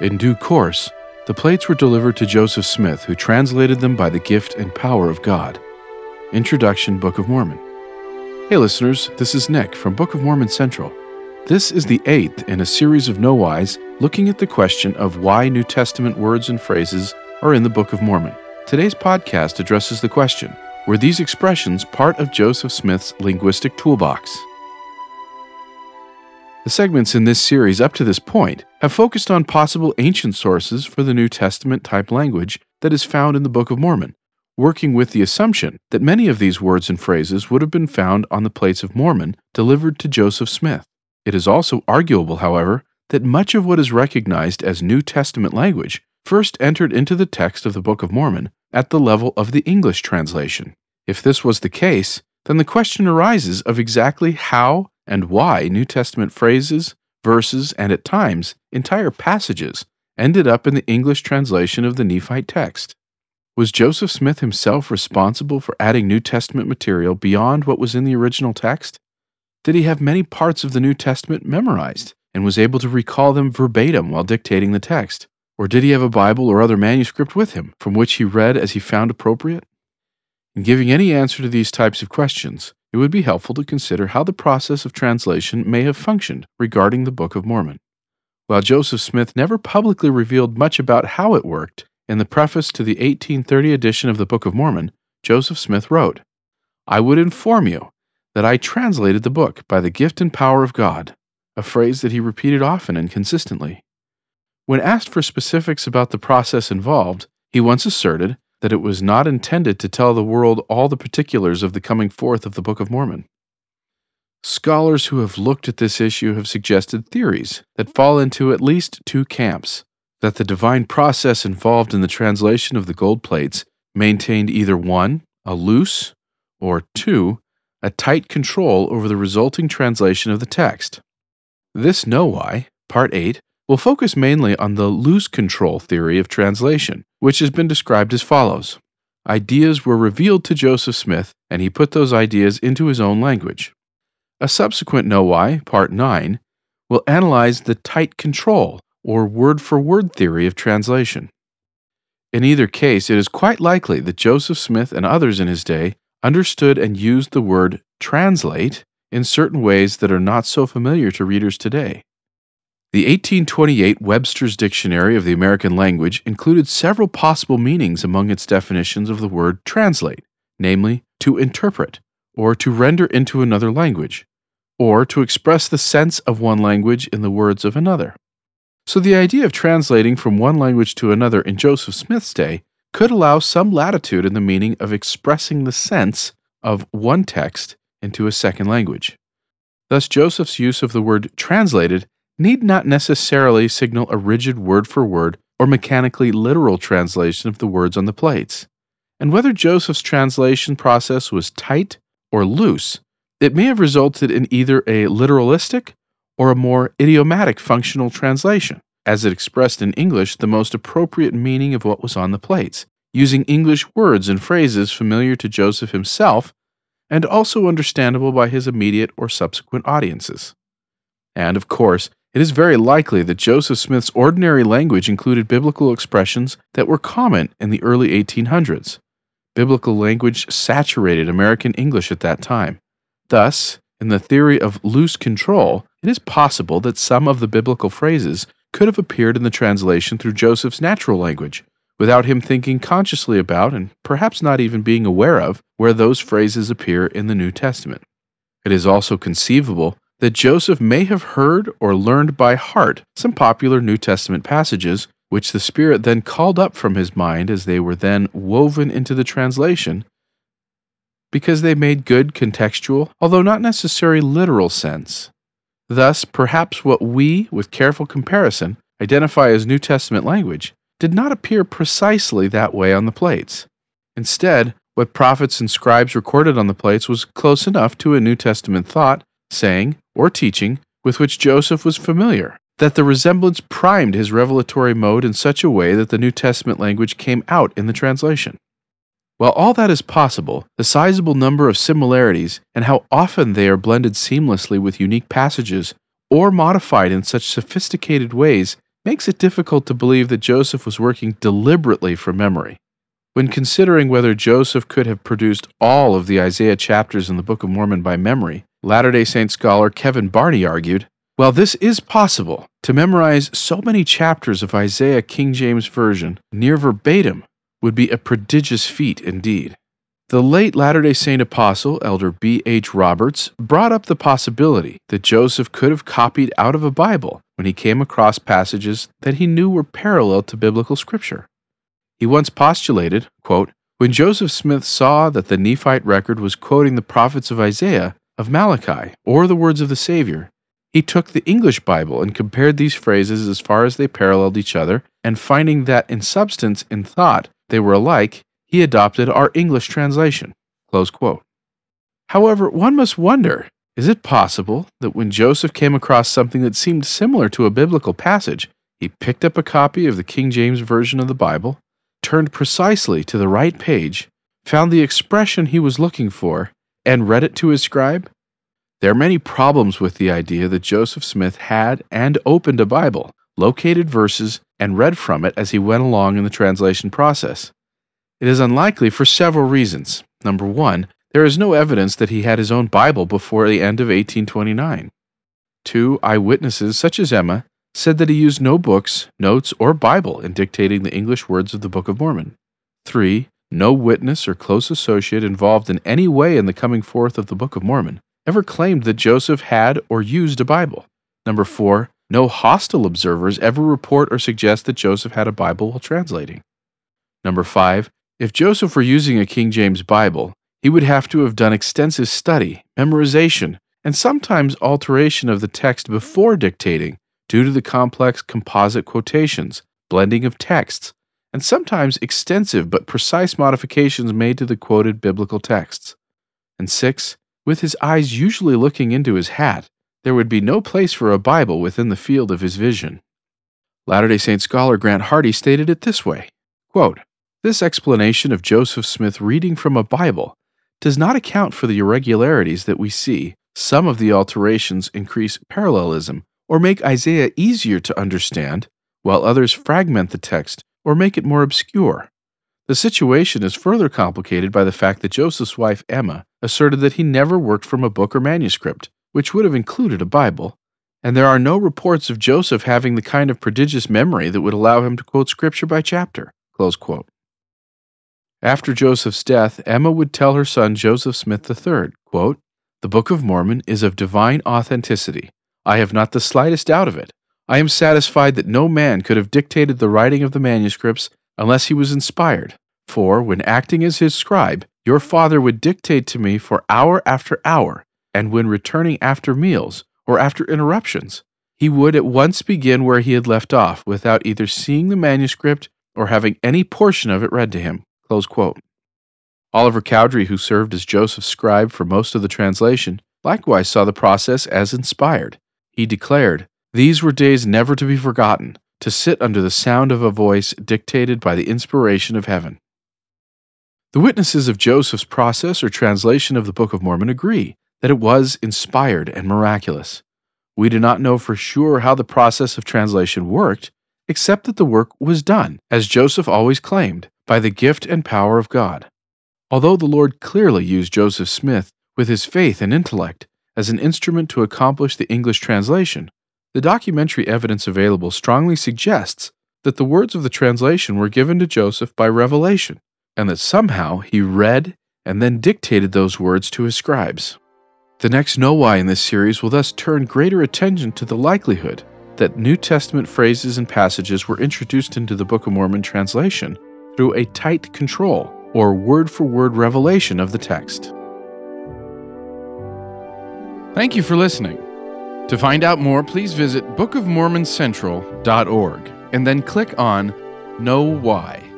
In due course, the plates were delivered to Joseph Smith, who translated them by the gift and power of God. Introduction Book of Mormon. Hey listeners, this is Nick from Book of Mormon Central. This is the eighth in a series of KnoWhys looking at the question of why New Testament words and phrases are in the Book of Mormon. Today's podcast addresses the question Were these expressions part of Joseph Smith's linguistic toolbox? The segments in this series up to this point have focused on possible ancient sources for the New Testament type language that is found in the Book of Mormon, working with the assumption that many of these words and phrases would have been found on the plates of Mormon delivered to Joseph Smith. It is also arguable, however, that much of what is recognized as New Testament language first entered into the text of the Book of Mormon at the level of the English translation. If this was the case, then the question arises of exactly how and why New Testament phrases, verses, and at times entire passages ended up in the English translation of the Nephite text. Was Joseph Smith himself responsible for adding New Testament material beyond what was in the original text? Did he have many parts of the New Testament memorized and was able to recall them verbatim while dictating the text? Or did he have a Bible or other manuscript with him from which he read as he found appropriate? In giving any answer to these types of questions, it would be helpful to consider how the process of translation may have functioned regarding the Book of Mormon. While Joseph Smith never publicly revealed much about how it worked, in the preface to the 1830 edition of the Book of Mormon, Joseph Smith wrote, I would inform you that I translated the book by the gift and power of God, a phrase that he repeated often and consistently. When asked for specifics about the process involved, he once asserted that it was not intended to tell the world all the particulars of the coming forth of the Book of Mormon. Scholars who have looked at this issue have suggested theories that fall into at least two camps that the divine process involved in the translation of the gold plates maintained either one, a loose, or two, a tight control over the resulting translation of the text. This KnoWhy, Part 8, will focus mainly on the loose control theory of translation, which has been described as follows Ideas were revealed to Joseph Smith, and he put those ideas into his own language. A subsequent Why, Part 9, will analyze the tight control or word for word theory of translation. In either case, it is quite likely that Joseph Smith and others in his day understood and used the word translate in certain ways that are not so familiar to readers today. The 1828 Webster's Dictionary of the American Language included several possible meanings among its definitions of the word translate, namely, to interpret, or to render into another language, or to express the sense of one language in the words of another. So the idea of translating from one language to another in Joseph Smith's day could allow some latitude in the meaning of expressing the sense of one text into a second language. Thus, Joseph's use of the word translated need not necessarily signal a rigid word for word or mechanically literal translation of the words on the plates. And whether Joseph's translation process was tight or loose, it may have resulted in either a literalistic or a more idiomatic functional translation, as it expressed in English the most appropriate meaning of what was on the plates, using English words and phrases familiar to Joseph himself and also understandable by his immediate or subsequent audiences. And, of course, it is very likely that Joseph Smith's ordinary language included biblical expressions that were common in the early 1800s. Biblical language saturated American English at that time. Thus, in the theory of loose control, it is possible that some of the biblical phrases could have appeared in the translation through Joseph's natural language, without him thinking consciously about and perhaps not even being aware of where those phrases appear in the New Testament. It is also conceivable that Joseph may have heard or learned by heart some popular New Testament passages, which the Spirit then called up from his mind as they were then woven into the translation, because they made good contextual, although not necessary literal sense. Thus, perhaps what we, with careful comparison, identify as New Testament language did not appear precisely that way on the plates. Instead, what prophets and scribes recorded on the plates was close enough to a New Testament thought saying, or teaching with which Joseph was familiar, that the resemblance primed his revelatory mode in such a way that the New Testament language came out in the translation. While all that is possible, the sizable number of similarities and how often they are blended seamlessly with unique passages or modified in such sophisticated ways makes it difficult to believe that Joseph was working deliberately from memory. When considering whether Joseph could have produced all of the Isaiah chapters in the Book of Mormon by memory, Latter day Saint scholar Kevin Barney argued While this is possible, to memorize so many chapters of Isaiah King James Version near verbatim would be a prodigious feat indeed. The late Latter day Saint apostle, Elder B. H. Roberts, brought up the possibility that Joseph could have copied out of a Bible when he came across passages that he knew were parallel to biblical scripture. He once postulated, quote, When Joseph Smith saw that the Nephite record was quoting the prophets of Isaiah, of Malachi, or the words of the Savior, he took the English Bible and compared these phrases as far as they paralleled each other, and finding that in substance and thought they were alike, he adopted our English translation. However, one must wonder is it possible that when Joseph came across something that seemed similar to a biblical passage, he picked up a copy of the King James Version of the Bible, turned precisely to the right page, found the expression he was looking for, and read it to his scribe? There are many problems with the idea that Joseph Smith had and opened a Bible, located verses, and read from it as he went along in the translation process. It is unlikely for several reasons. Number one, there is no evidence that he had his own Bible before the end of 1829. Two eyewitnesses, such as Emma, said that he used no books, notes, or Bible in dictating the English words of the Book of Mormon. 3. No witness or close associate involved in any way in the coming forth of the Book of Mormon ever claimed that Joseph had or used a Bible. Number 4. No hostile observers ever report or suggest that Joseph had a Bible while translating. Number 5. If Joseph were using a King James Bible, he would have to have done extensive study, memorization, and sometimes alteration of the text before dictating due to the complex composite quotations, blending of texts, and sometimes extensive but precise modifications made to the quoted biblical texts. And six, with his eyes usually looking into his hat, there would be no place for a Bible within the field of his vision. Latter day Saint scholar Grant Hardy stated it this way quote, This explanation of Joseph Smith reading from a Bible does not account for the irregularities that we see. Some of the alterations increase parallelism or make Isaiah easier to understand, while others fragment the text or make it more obscure. The situation is further complicated by the fact that Joseph's wife Emma asserted that he never worked from a book or manuscript, which would have included a Bible, and there are no reports of Joseph having the kind of prodigious memory that would allow him to quote scripture by chapter. After Joseph's death, Emma would tell her son Joseph Smith III, quote, The Book of Mormon is of divine authenticity. I have not the slightest doubt of it. I am satisfied that no man could have dictated the writing of the manuscripts unless he was inspired. For, when acting as his scribe, your father would dictate to me for hour after hour, and when returning after meals or after interruptions, he would at once begin where he had left off without either seeing the manuscript or having any portion of it read to him. Oliver Cowdery, who served as Joseph's scribe for most of the translation, likewise saw the process as inspired. He declared, These were days never to be forgotten, to sit under the sound of a voice dictated by the inspiration of heaven. The witnesses of Joseph's process or translation of the Book of Mormon agree that it was inspired and miraculous. We do not know for sure how the process of translation worked, except that the work was done, as Joseph always claimed, by the gift and power of God. Although the Lord clearly used Joseph Smith with his faith and intellect as an instrument to accomplish the English translation, the documentary evidence available strongly suggests that the words of the translation were given to Joseph by revelation, and that somehow he read and then dictated those words to his scribes. The next KnoWhy in this series will thus turn greater attention to the likelihood that New Testament phrases and passages were introduced into the Book of Mormon translation through a tight control or word for word revelation of the text. Thank you for listening. To find out more, please visit bookofmormoncentral.org and then click on KnoWhy.